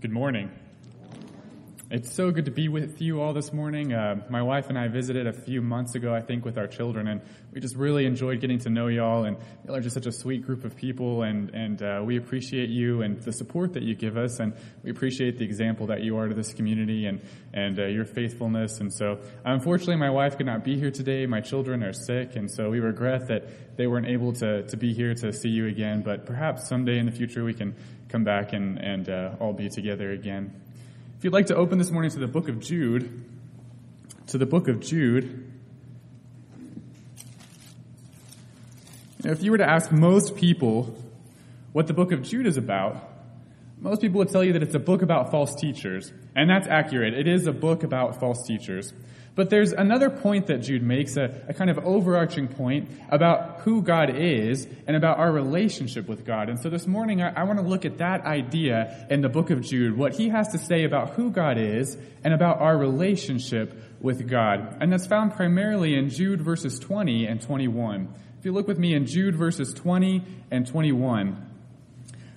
Good morning. It's so good to be with you all this morning. Uh, my wife and I visited a few months ago, I think, with our children, and we just really enjoyed getting to know y'all. And y'all are just such a sweet group of people, and and uh, we appreciate you and the support that you give us, and we appreciate the example that you are to this community and and uh, your faithfulness. And so, unfortunately, my wife could not be here today. My children are sick, and so we regret that they weren't able to to be here to see you again. But perhaps someday in the future we can come back and and uh, all be together again. If you'd like to open this morning to the book of Jude, to the book of Jude, if you were to ask most people what the book of Jude is about, most people would tell you that it's a book about false teachers. And that's accurate. It is a book about false teachers. But there's another point that Jude makes, a, a, kind of overarching point about who God is and about our relationship with God. And so this morning, I, I want to look at that idea in the book of Jude, what he has to say about who God is and about our relationship with God. And that's found primarily in Jude verses 20 and 21. If you look with me in Jude verses 20 and 21,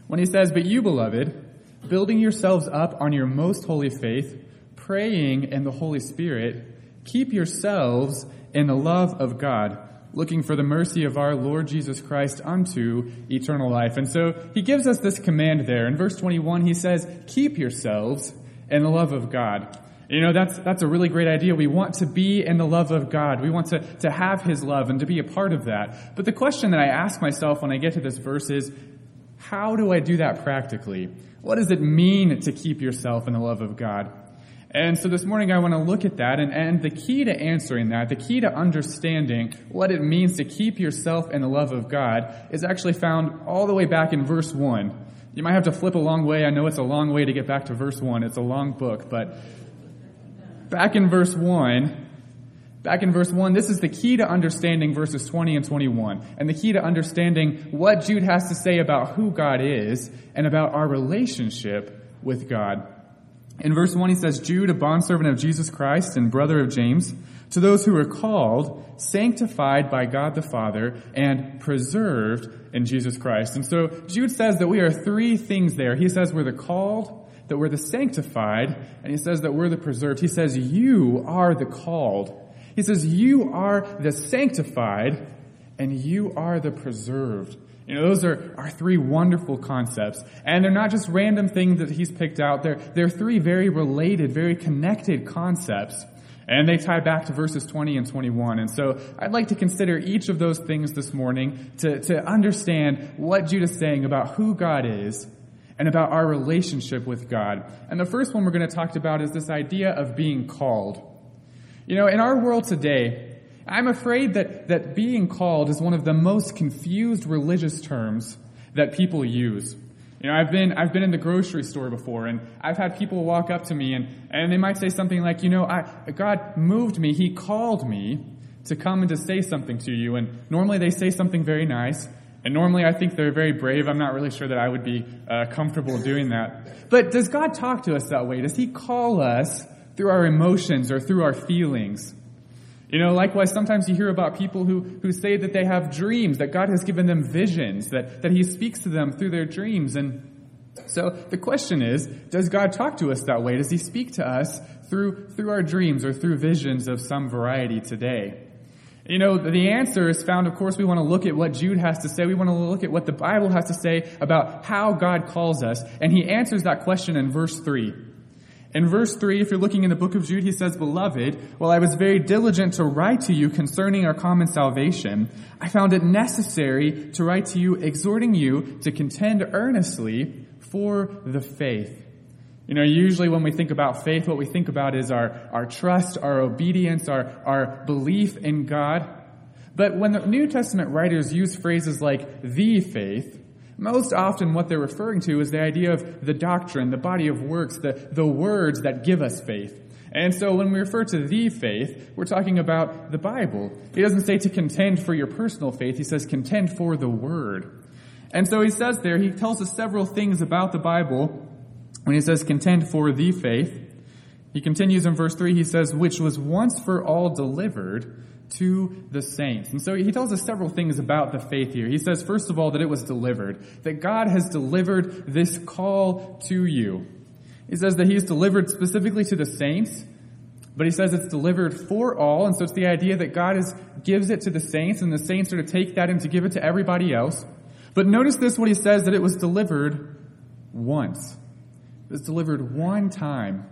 when he says, But you, beloved, building yourselves up on your most holy faith, praying in the Holy Spirit, Keep yourselves in the love of God, looking for the mercy of our Lord Jesus Christ unto eternal life. And so he gives us this command there. In verse 21, he says, Keep yourselves in the love of God. You know, that's, that's a really great idea. We want to be in the love of God. We want to, to have His love and to be a part of that. But the question that I ask myself when I get to this verse is, how do I do that practically? What does it mean to keep yourself in the love of God? And so this morning I want to look at that, and, and the key to answering that, the key to understanding what it means to keep yourself in the love of God, is actually found all the way back in verse 1. You might have to flip a long way. I know it's a long way to get back to verse 1. It's a long book, but back in verse 1, back in verse 1, this is the key to understanding verses 20 and 21, and the key to understanding what Jude has to say about who God is and about our relationship with God. In verse 1, he says, Jude, a bondservant of Jesus Christ and brother of James, to those who are called, sanctified by God the Father, and preserved in Jesus Christ. And so Jude says that we are three things there. He says we're the called, that we're the sanctified, and he says that we're the preserved. He says you are the called. He says you are the sanctified, and you are the preserved. You know, those are, are three wonderful concepts. And they're not just random things that he's picked out. They're, they're three very related, very connected concepts. And they tie back to verses 20 and 21. And so I'd like to consider each of those things this morning to, to understand what Jude is saying about who God is and about our relationship with God. And the first one we're going to talk about is this idea of being called. You know, in our world today, I'm afraid that, that being called is one of the most confused religious terms that people use. You know, I've been, I've been in the grocery store before and I've had people walk up to me and, and they might say something like, you know, I, God moved me, He called me to come and to say something to you. And normally they say something very nice. And normally I think they're very brave. I'm not really sure that I would be uh, comfortable doing that. But does God talk to us that way? Does He call us through our emotions or through our feelings? You know, likewise, sometimes you hear about people who, who say that they have dreams, that God has given them visions, that, that He speaks to them through their dreams. And so the question is, does God talk to us that way? Does He speak to us through, through our dreams or through visions of some variety today? You know, the answer is found, of course, we want to look at what Jude has to say. We want to look at what the Bible has to say about how God calls us. And he answers that question in verse 3. In verse 3, if you're looking in the book of Jude, he says, Beloved, while I was very diligent to write to you concerning our common salvation, I found it necessary to write to you, exhorting you to contend earnestly for the faith. You know, usually when we think about faith, what we think about is our, our trust, our obedience, our, our belief in God. But when the New Testament writers use phrases like the faith, most often, what they're referring to is the idea of the doctrine, the body of works, the, the words that give us faith. And so when we refer to the faith, we're talking about the Bible. He doesn't say to contend for your personal faith, he says contend for the Word. And so he says there, he tells us several things about the Bible when he says contend for the faith. He continues in verse 3, he says, which was once for all delivered to the saints. And so he tells us several things about the faith here. He says, first of all, that it was delivered, that God has delivered this call to you. He says that he's delivered specifically to the saints, but he says it's delivered for all, and so it's the idea that God is, gives it to the saints, and the saints are to take that and to give it to everybody else. But notice this, what he says, that it was delivered once. It was delivered one time.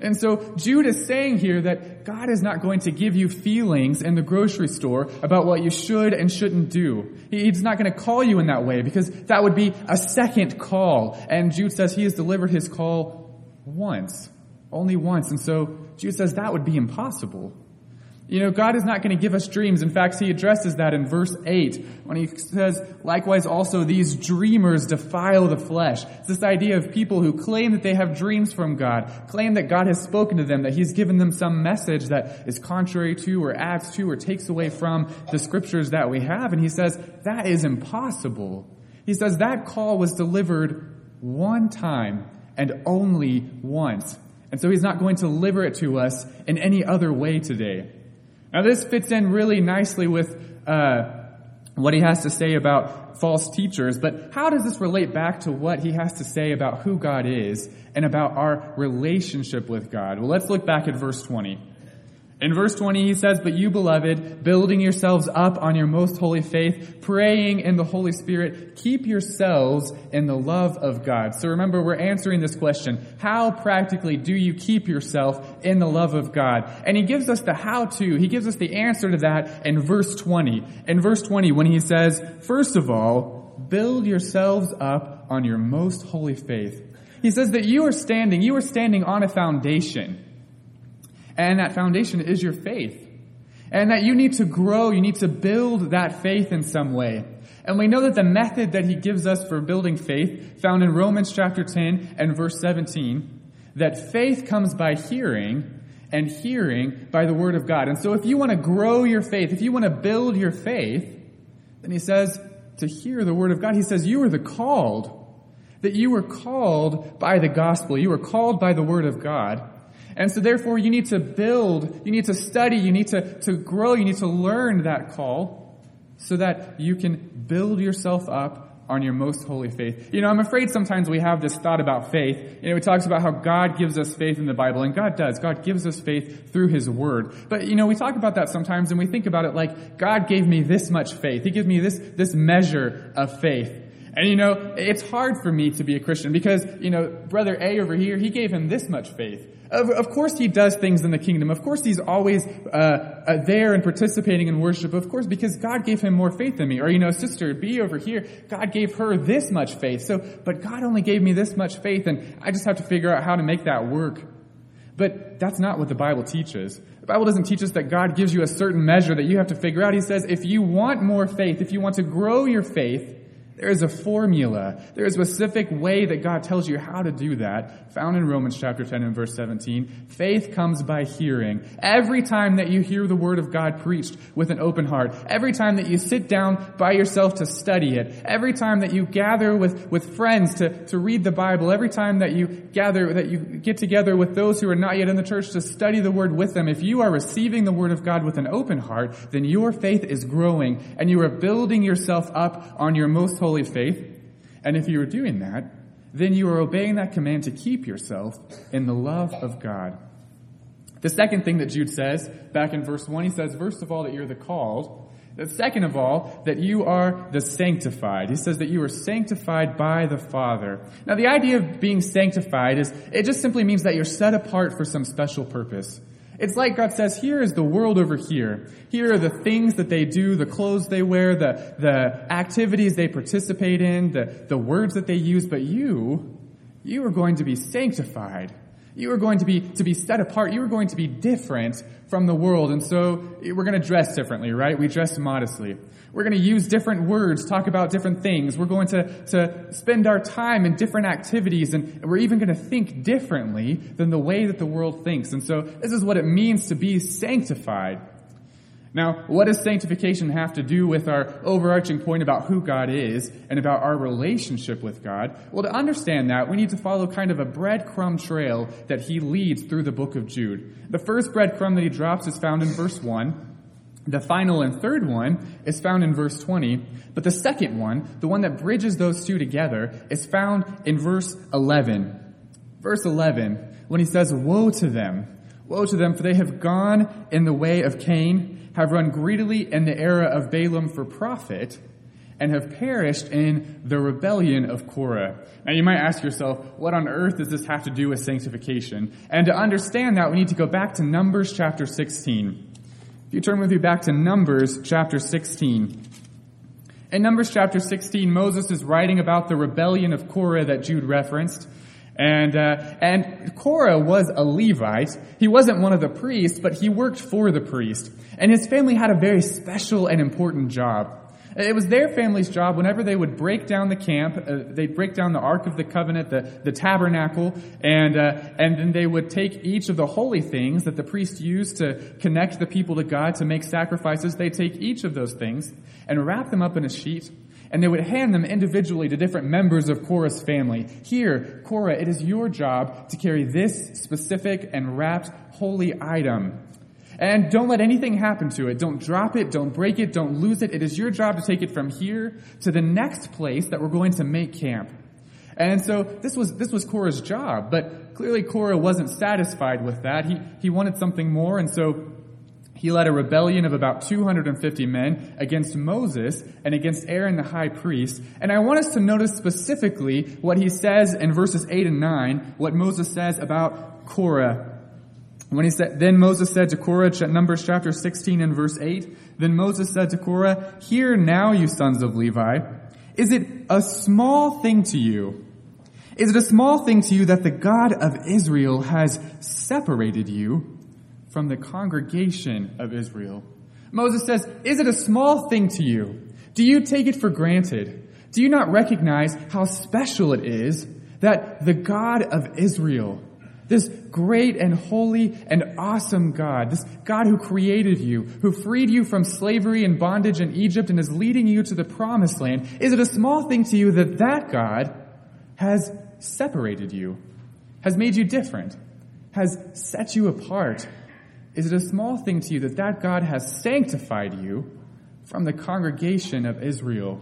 And so Jude is saying here that God is not going to give you feelings in the grocery store about what you should and shouldn't do. He's not going to call you in that way because that would be a second call. And Jude says he has delivered his call once. Only once. And so Jude says that would be impossible. You know, God is not going to give us dreams. In fact, he addresses that in verse 8 when he says, likewise also these dreamers defile the flesh. It's this idea of people who claim that they have dreams from God, claim that God has spoken to them, that he's given them some message that is contrary to or adds to or takes away from the scriptures that we have. And he says, that is impossible. He says that call was delivered one time and only once. And so he's not going to deliver it to us in any other way today. Now, this fits in really nicely with uh, what he has to say about false teachers, but how does this relate back to what he has to say about who God is and about our relationship with God? Well, let's look back at verse 20. In verse 20, he says, But you, beloved, building yourselves up on your most holy faith, praying in the Holy Spirit, keep yourselves in the love of God. So remember, we're answering this question. How practically do you keep yourself in the love of God? And he gives us the how to. He gives us the answer to that in verse 20. In verse 20, when he says, First of all, build yourselves up on your most holy faith. He says that you are standing, you are standing on a foundation. And that foundation is your faith. And that you need to grow, you need to build that faith in some way. And we know that the method that he gives us for building faith, found in Romans chapter 10 and verse 17, that faith comes by hearing, and hearing by the word of God. And so if you want to grow your faith, if you want to build your faith, then he says to hear the word of God. He says you are the called, that you were called by the gospel. You were called by the word of God. And so therefore you need to build, you need to study, you need to, to grow, you need to learn that call so that you can build yourself up on your most holy faith. You know, I'm afraid sometimes we have this thought about faith. You know, it talks about how God gives us faith in the Bible, and God does. God gives us faith through His Word. But, you know, we talk about that sometimes and we think about it like, God gave me this much faith. He gives me this, this measure of faith. And you know, it's hard for me to be a Christian because, you know, brother A over here, he gave him this much faith. Of, of course he does things in the kingdom. Of course he's always uh, uh, there and participating in worship. Of course, because God gave him more faith than me. Or, you know, sister B over here, God gave her this much faith. So, but God only gave me this much faith and I just have to figure out how to make that work. But that's not what the Bible teaches. The Bible doesn't teach us that God gives you a certain measure that you have to figure out. He says if you want more faith, if you want to grow your faith, there is a formula. There is a specific way that God tells you how to do that, found in Romans chapter 10 and verse 17. Faith comes by hearing. Every time that you hear the word of God preached with an open heart, every time that you sit down by yourself to study it, every time that you gather with, with friends to, to read the Bible, every time that you gather, that you get together with those who are not yet in the church to study the word with them, if you are receiving the word of God with an open heart, then your faith is growing and you are building yourself up on your most holy faith. And if you are doing that, then you are obeying that command to keep yourself in the love of God. The second thing that Jude says back in verse 1, he says, first of all, that you're the called. The second of all, that you are the sanctified. He says that you are sanctified by the Father. Now the idea of being sanctified is, it just simply means that you're set apart for some special purpose. It's like God says, here is the world over here. Here are the things that they do, the clothes they wear, the, the activities they participate in, the, the words that they use, but you, you are going to be sanctified. You are going to be, to be set apart. You are going to be different from the world. And so we're going to dress differently, right? We dress modestly. We're going to use different words, talk about different things. We're going to, to spend our time in different activities, and we're even going to think differently than the way that the world thinks. And so this is what it means to be sanctified. Now, what does sanctification have to do with our overarching point about who God is and about our relationship with God? Well, to understand that, we need to follow kind of a breadcrumb trail that he leads through the book of Jude. The first breadcrumb that he drops is found in verse 1. The final and third one is found in verse 20, but the second one, the one that bridges those two together, is found in verse 11. Verse 11, when he says, Woe to them! Woe to them, for they have gone in the way of Cain, have run greedily in the era of Balaam for profit, and have perished in the rebellion of Korah. Now you might ask yourself, what on earth does this have to do with sanctification? And to understand that, we need to go back to Numbers chapter 16. If you turn with me back to Numbers chapter 16. In Numbers chapter 16, Moses is writing about the rebellion of Korah that Jude referenced. And, uh, and Korah was a Levite. He wasn't one of the priests, but he worked for the priest. And his family had a very special and important job. It was their family's job whenever they would break down the camp, uh, they'd break down the Ark of the Covenant, the, the tabernacle, and, uh, and then they would take each of the holy things that the priest used to connect the people to God to make sacrifices. They'd take each of those things and wrap them up in a sheet and they would hand them individually to different members of Korah's family. Here, Korah, it is your job to carry this specific and wrapped holy item. And don't let anything happen to it. Don't drop it, don't break it, don't lose it. It is your job to take it from here to the next place that we're going to make camp. And so this was, this was Korah's job, but clearly Korah wasn't satisfied with that. He, he wanted something more, and so he led a rebellion of about 250 men against Moses and against Aaron the high priest. And I want us to notice specifically what he says in verses 8 and 9, what Moses says about Korah. When he said, then Moses said to Korah, Numbers chapter 16 and verse 8, then Moses said to Korah, Hear now, you sons of Levi, is it a small thing to you? Is it a small thing to you that the God of Israel has separated you from the congregation of Israel. Moses says, Is it a small thing to you? Do you take it for granted? Do you not recognize how special it is that the God of Israel, this great and holy and awesome God, this God who created you, who freed you from slavery and bondage in Egypt and is leading you to the promised land, is it a small thing to you that that God has separated you, has made you different, has set you apart, is it a small thing to you that that God has sanctified you from the congregation of Israel?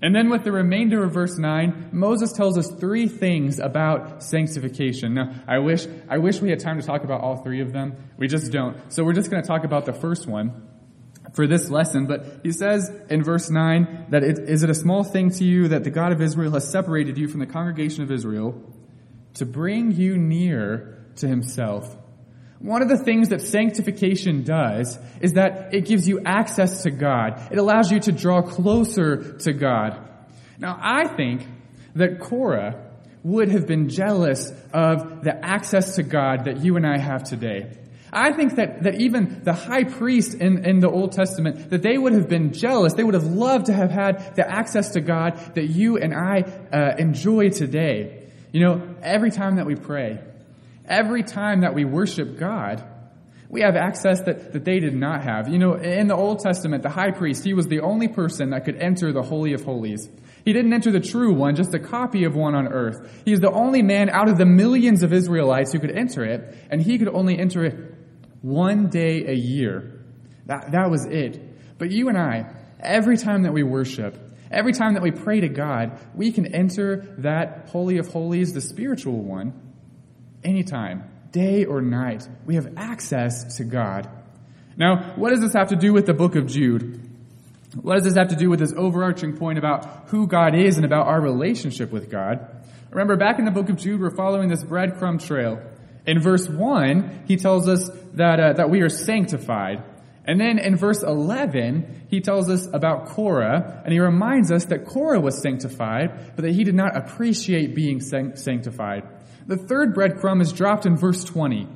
And then with the remainder of verse 9, Moses tells us three things about sanctification. Now, I wish, I wish we had time to talk about all three of them. We just don't. So we're just going to talk about the first one for this lesson. But he says in verse 9 that it, is it a small thing to you that the God of Israel has separated you from the congregation of Israel to bring you near to himself? One of the things that sanctification does is that it gives you access to God. It allows you to draw closer to God. Now, I think that Korah would have been jealous of the access to God that you and I have today. I think that, that even the high priest in, in the Old Testament, that they would have been jealous. They would have loved to have had the access to God that you and I uh, enjoy today. You know, every time that we pray, Every time that we worship God, we have access that, that they did not have. You know, in the Old Testament, the high priest, he was the only person that could enter the Holy of Holies. He didn't enter the true one, just a copy of one on earth. He is the only man out of the millions of Israelites who could enter it, and he could only enter it one day a year. That, that was it. But you and I, every time that we worship, every time that we pray to God, we can enter that Holy of Holies, the spiritual one, anytime, day or night. We have access to God. Now, what does this have to do with the book of Jude? What does this have to do with this overarching point about who God is and about our relationship with God? Remember, back in the book of Jude, we're following this breadcrumb trail. In verse 1, he tells us that, uh, that we are sanctified. And then in verse 11, he tells us about Korah, and he reminds us that Korah was sanctified, but that he did not appreciate being sanctified. The third breadcrumb is dropped in verse 20.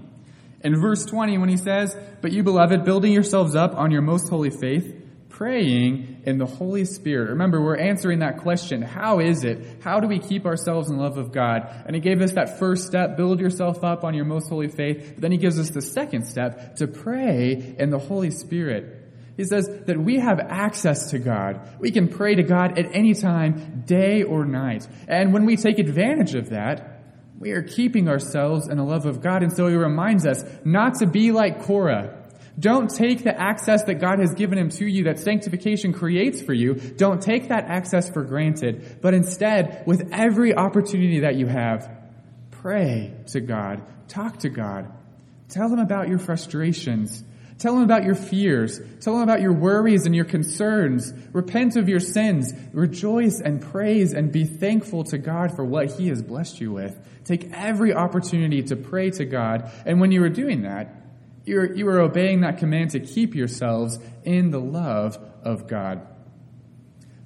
In verse 20, when he says, But you, beloved, building yourselves up on your most holy faith, praying in the Holy Spirit. Remember, we're answering that question. How is it? How do we keep ourselves in love of God? And he gave us that first step, build yourself up on your most holy faith. But then he gives us the second step to pray in the Holy Spirit. He says that we have access to God. We can pray to God at any time, day or night. And when we take advantage of that, we are keeping ourselves in the love of God. And so he reminds us not to be like Korah. Don't take the access that God has given him to you, that sanctification creates for you. Don't take that access for granted, but instead, with every opportunity that you have, Pray to God. Talk to God. Tell him about your frustrations. Tell him about your fears. Tell him about your worries and your concerns. Repent of your sins. Rejoice and praise and be thankful to God for what he has blessed you with. Take every opportunity to pray to God. And when you are doing that, you're, you are obeying that command to keep yourselves in the love of God.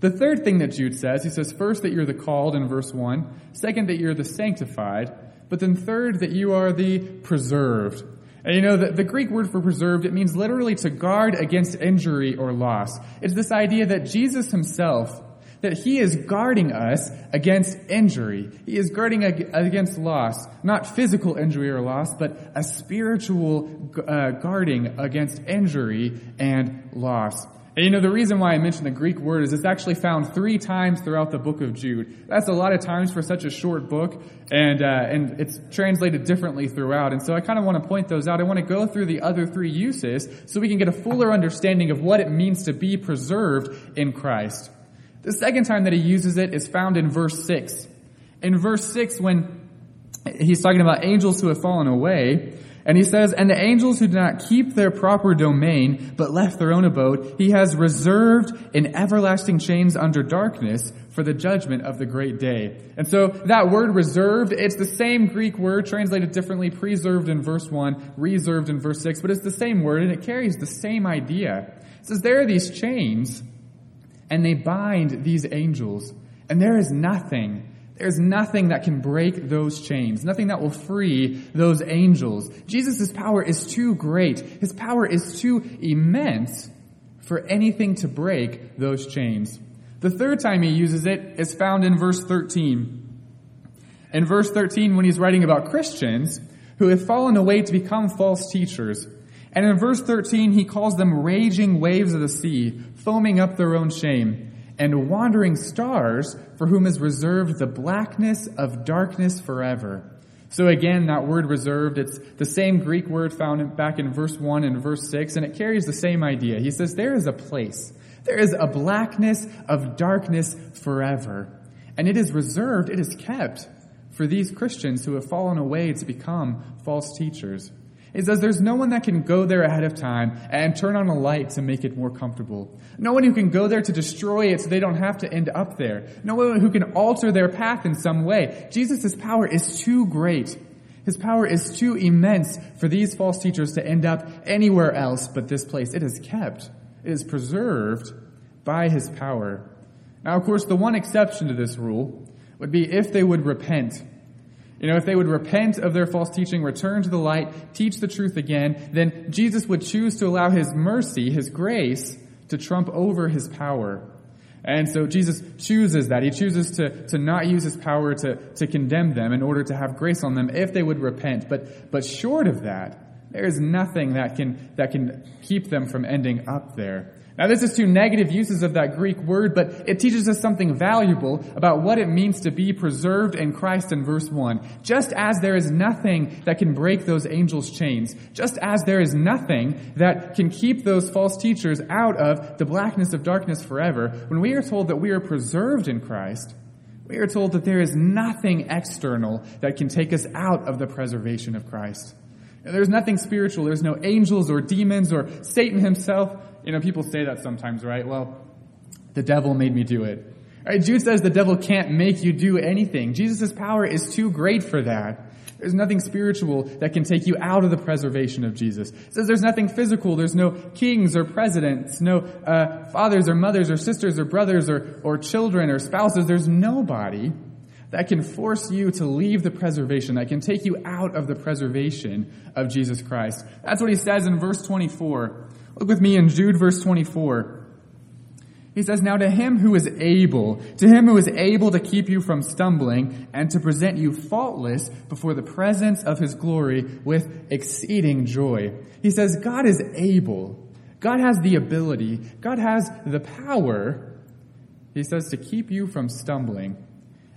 The third thing that Jude says, he says first that you're the called in verse 1, second that you're the sanctified, but then third that you are the preserved. And you know, the, the, Greek word for preserved, it means literally to guard against injury or loss. It's this idea that Jesus himself, that he is guarding us against injury. He is guarding against loss. Not physical injury or loss, but a spiritual uh, guarding against injury and loss. And you know, the reason why I mentioned the Greek word is it's actually found three times throughout the book of Jude. That's a lot of times for such a short book, and, uh, and it's translated differently throughout. And so I kind of want to point those out. I want to go through the other three uses so we can get a fuller understanding of what it means to be preserved in Christ. The second time that he uses it is found in verse 6. In verse 6, when he's talking about angels who have fallen away, and he says, And the angels who did not keep their proper domain, but left their own abode, he has reserved in everlasting chains under darkness for the judgment of the great day. And so that word reserved, it's the same Greek word translated differently, preserved in verse 1, reserved in verse 6, but it's the same word and it carries the same idea. It says there are these chains and they bind these angels and there is nothing there's nothing that can break those chains, nothing that will free those angels. Jesus' power is too great. His power is too immense for anything to break those chains. The third time he uses it is found in verse 13. In verse 13, when he's writing about Christians who have fallen away to become false teachers. And in verse 13, he calls them raging waves of the sea, foaming up their own shame and wandering stars for whom is reserved the blackness of darkness forever. So again, that word reserved, it's the same Greek word found back in verse 1 and verse 6, and it carries the same idea. He says, there is a place, there is a blackness of darkness forever. And it is reserved, it is kept for these Christians who have fallen away to become false teachers. It says there's no one that can go there ahead of time and turn on a light to make it more comfortable. No one who can go there to destroy it so they don't have to end up there. No one who can alter their path in some way. Jesus' power is too great. His power is too immense for these false teachers to end up anywhere else but this place. It is kept. It is preserved by his power. Now, of course, the one exception to this rule would be if they would repent you know, if they would repent of their false teaching, return to the light, teach the truth again, then Jesus would choose to allow His mercy, His grace, to trump over His power. And so Jesus chooses that. He chooses to, to not use His power to, to condemn them in order to have grace on them if they would repent. But, but short of that, there is nothing that can, that can keep them from ending up there. Now this is two negative uses of that Greek word, but it teaches us something valuable about what it means to be preserved in Christ in verse 1. Just as there is nothing that can break those angels' chains, just as there is nothing that can keep those false teachers out of the blackness of darkness forever, when we are told that we are preserved in Christ, we are told that there is nothing external that can take us out of the preservation of Christ. There's nothing spiritual. There's no angels or demons or Satan himself. You know, people say that sometimes, right? Well, the devil made me do it. Right? Jude says the devil can't make you do anything. Jesus' power is too great for that. There's nothing spiritual that can take you out of the preservation of Jesus. Says there's nothing physical. There's no kings or presidents, no uh, fathers or mothers or sisters or brothers or, or children or spouses. There's nobody that can force you to leave the preservation, that can take you out of the preservation of Jesus Christ. That's what he says in verse 24. Look with me in Jude verse 24. He says, Now to him who is able, to him who is able to keep you from stumbling and to present you faultless before the presence of his glory with exceeding joy. He says, God is able. God has the ability. God has the power. He says to keep you from stumbling.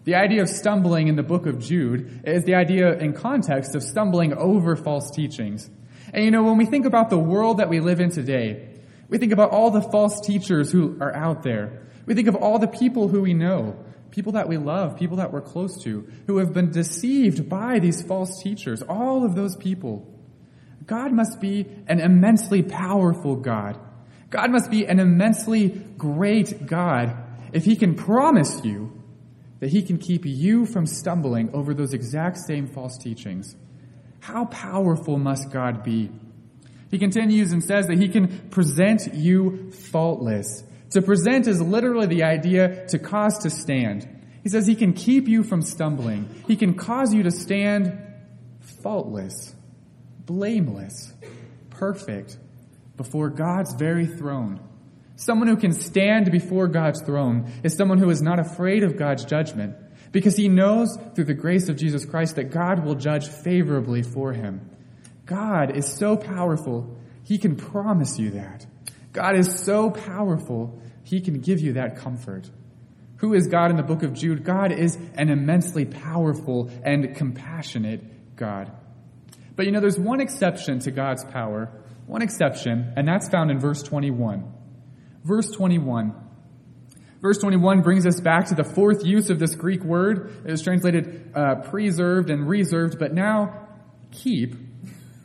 The idea of stumbling in the book of Jude is the idea in context of stumbling over false teachings. And you know, when we think about the world that we live in today, we think about all the false teachers who are out there. We think of all the people who we know, people that we love, people that we're close to, who have been deceived by these false teachers, all of those people. God must be an immensely powerful God. God must be an immensely great God if He can promise you that He can keep you from stumbling over those exact same false teachings. How powerful must God be? He continues and says that He can present you faultless. To present is literally the idea to cause to stand. He says He can keep you from stumbling. He can cause you to stand faultless, blameless, perfect before God's very throne. Someone who can stand before God's throne is someone who is not afraid of God's judgment because he knows through the grace of Jesus Christ that God will judge favorably for him. God is so powerful, he can promise you that. God is so powerful, he can give you that comfort. Who is God in the book of Jude? God is an immensely powerful and compassionate God. But you know, there's one exception to God's power, one exception, and that's found in verse 21. Verse 21. Verse 21 brings us back to the fourth use of this Greek word. It is translated uh, preserved and reserved, but now keep.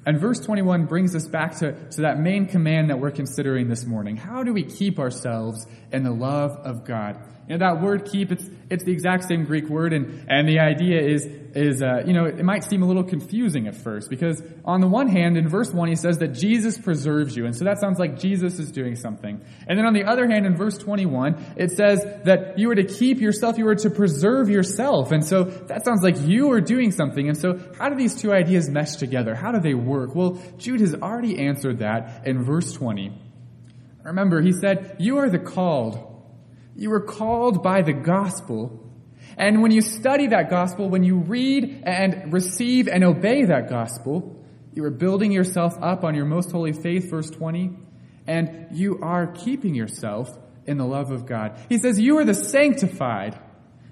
And verse 21 brings us back to, to that main command that we're considering this morning. How do we keep ourselves in the love of God? You know, that word keep, it's, it's the exact same Greek word, and, and the idea is, is uh, you know, it might seem a little confusing at first, because on the one hand, in verse 1, he says that Jesus preserves you, and so that sounds like Jesus is doing something. And then on the other hand, in verse 21, it says that you are to keep yourself, you are to preserve yourself, and so that sounds like you are doing something, and so how do these two ideas mesh together? How do they work? Well, Jude has already answered that in verse 20. Remember, he said, you are the called, you were called by the gospel. And when you study that gospel, when you read and receive and obey that gospel, you are building yourself up on your most holy faith, verse 20, and you are keeping yourself in the love of God. He says, You are the sanctified.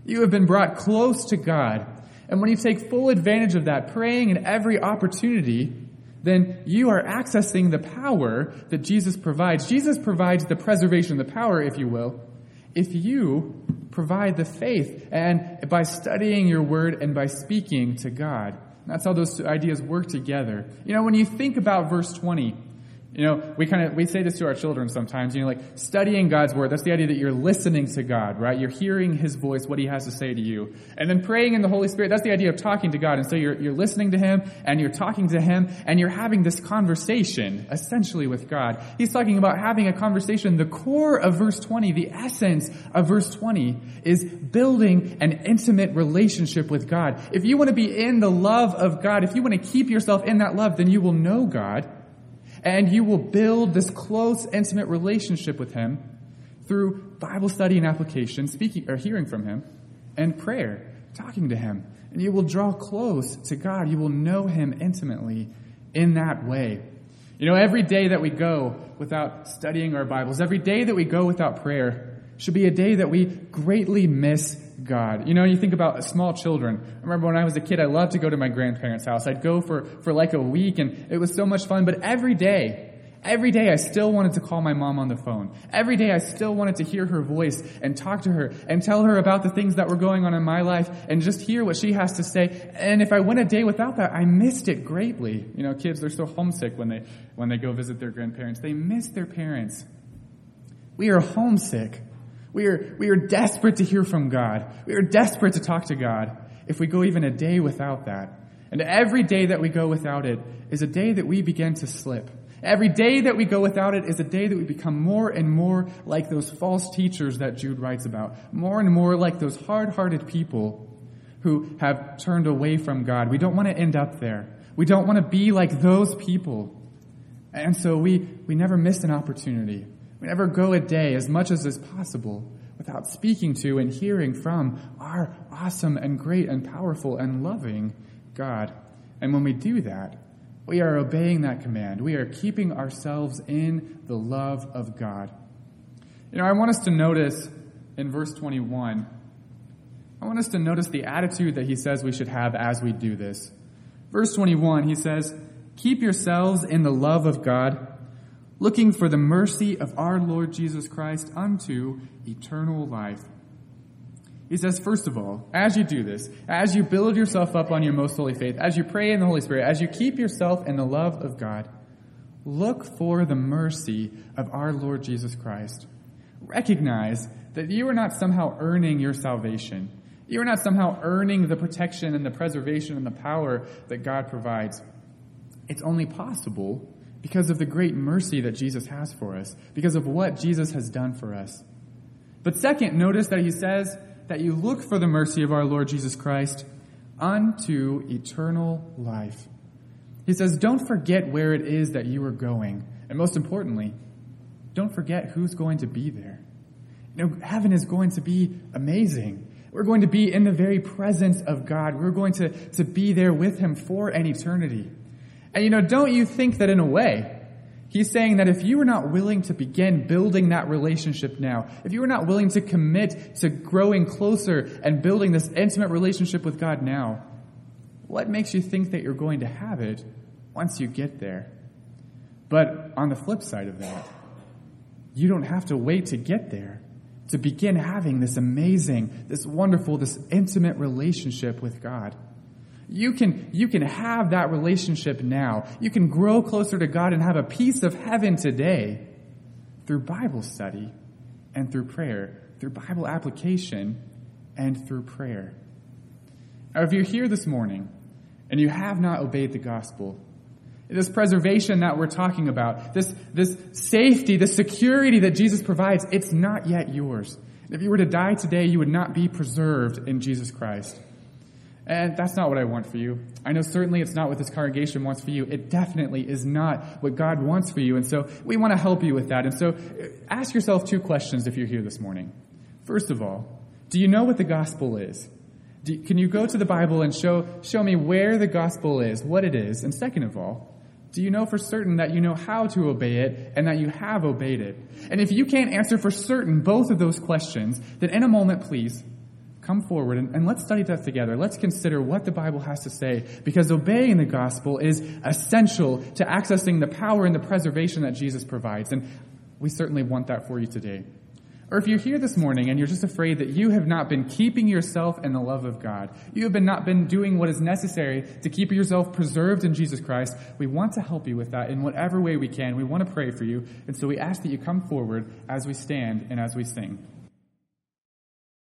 You have been brought close to God. And when you take full advantage of that, praying in every opportunity, then you are accessing the power that Jesus provides. Jesus provides the preservation, the power, if you will, if you provide the faith and by studying your word and by speaking to God. That's how those two ideas work together. You know, when you think about verse 20, you know, we kind of, we say this to our children sometimes, you know, like studying God's word. That's the idea that you're listening to God, right? You're hearing his voice, what he has to say to you. And then praying in the Holy Spirit, that's the idea of talking to God. And so you're, you're listening to him and you're talking to him and you're having this conversation essentially with God. He's talking about having a conversation. The core of verse 20, the essence of verse 20 is building an intimate relationship with God. If you want to be in the love of God, if you want to keep yourself in that love, then you will know God and you will build this close, intimate relationship with Him through Bible study and application, speaking or hearing from Him, and prayer, talking to Him. And you will draw close to God. You will know Him intimately in that way. You know, every day that we go without studying our Bibles, every day that we go without prayer, should be a day that we greatly miss God. You know, you think about small children. I remember when I was a kid, I loved to go to my grandparents' house. I'd go for, for like a week and it was so much fun, but every day, every day I still wanted to call my mom on the phone. Every day I still wanted to hear her voice and talk to her and tell her about the things that were going on in my life and just hear what she has to say. And if I went a day without that, I missed it greatly. You know, kids, they're so homesick when they, when they go visit their grandparents. They miss their parents. We are homesick we are, we are desperate to hear from God. We are desperate to talk to God if we go even a day without that. And every day that we go without it is a day that we begin to slip. Every day that we go without it is a day that we become more and more like those false teachers that Jude writes about. More and more like those hard-hearted people who have turned away from God. We don't want to end up there. We don't want to be like those people. And so we, we never miss an opportunity we never go a day as much as is possible without speaking to and hearing from our awesome and great and powerful and loving God. And when we do that, we are obeying that command. We are keeping ourselves in the love of God. You know, I want us to notice in verse 21, I want us to notice the attitude that he says we should have as we do this. Verse 21, he says, Keep yourselves in the love of God looking for the mercy of our Lord Jesus Christ unto eternal life. He says, first of all, as you do this, as you build yourself up on your most holy faith, as you pray in the Holy Spirit, as you keep yourself in the love of God, look for the mercy of our Lord Jesus Christ. Recognize that you are not somehow earning your salvation. You are not somehow earning the protection and the preservation and the power that God provides. It's only possible because of the great mercy that Jesus has for us, because of what Jesus has done for us. But second, notice that he says that you look for the mercy of our Lord Jesus Christ unto eternal life. He says, don't forget where it is that you are going. And most importantly, don't forget who's going to be there. You know, heaven is going to be amazing. We're going to be in the very presence of God. We're going to, to be there with Him for an eternity. And you know, don't you think that in a way, He's saying that if you are not willing to begin building that relationship now, if you are not willing to commit to growing closer and building this intimate relationship with God now, what makes you think that you're going to have it once you get there? But on the flip side of that, you don't have to wait to get there to begin having this amazing, this wonderful, this intimate relationship with God. You can, you can have that relationship now. You can grow closer to God and have a piece of heaven today through Bible study and through prayer, through Bible application and through prayer. Now, if you're here this morning and you have not obeyed the gospel, this preservation that we're talking about, this, this safety, the security that Jesus provides, it's not yet yours. If you were to die today, you would not be preserved in Jesus Christ. And that's not what I want for you. I know certainly it's not what this congregation wants for you. It definitely is not what God wants for you. And so we want to help you with that. And so uh, ask yourself two questions if you're here this morning. First of all, do you know what the gospel is? Do, can you go to the Bible and show, show me where the gospel is, what it is? And second of all, do you know for certain that you know how to obey it and that you have obeyed it? And if you can't answer for certain both of those questions, then in a moment, please come forward and, and, let's study that together. Let's consider what the Bible has to say because obeying the gospel is essential to accessing the power and the preservation that Jesus provides. And we certainly want that for you today. Or if you're here this morning and you're just afraid that you have not been keeping yourself in the love of God, you have been not been doing what is necessary to keep yourself preserved in Jesus Christ, we want to help you with that in whatever way we can. We want to pray for you. And so we ask that you come forward as we stand and as we sing.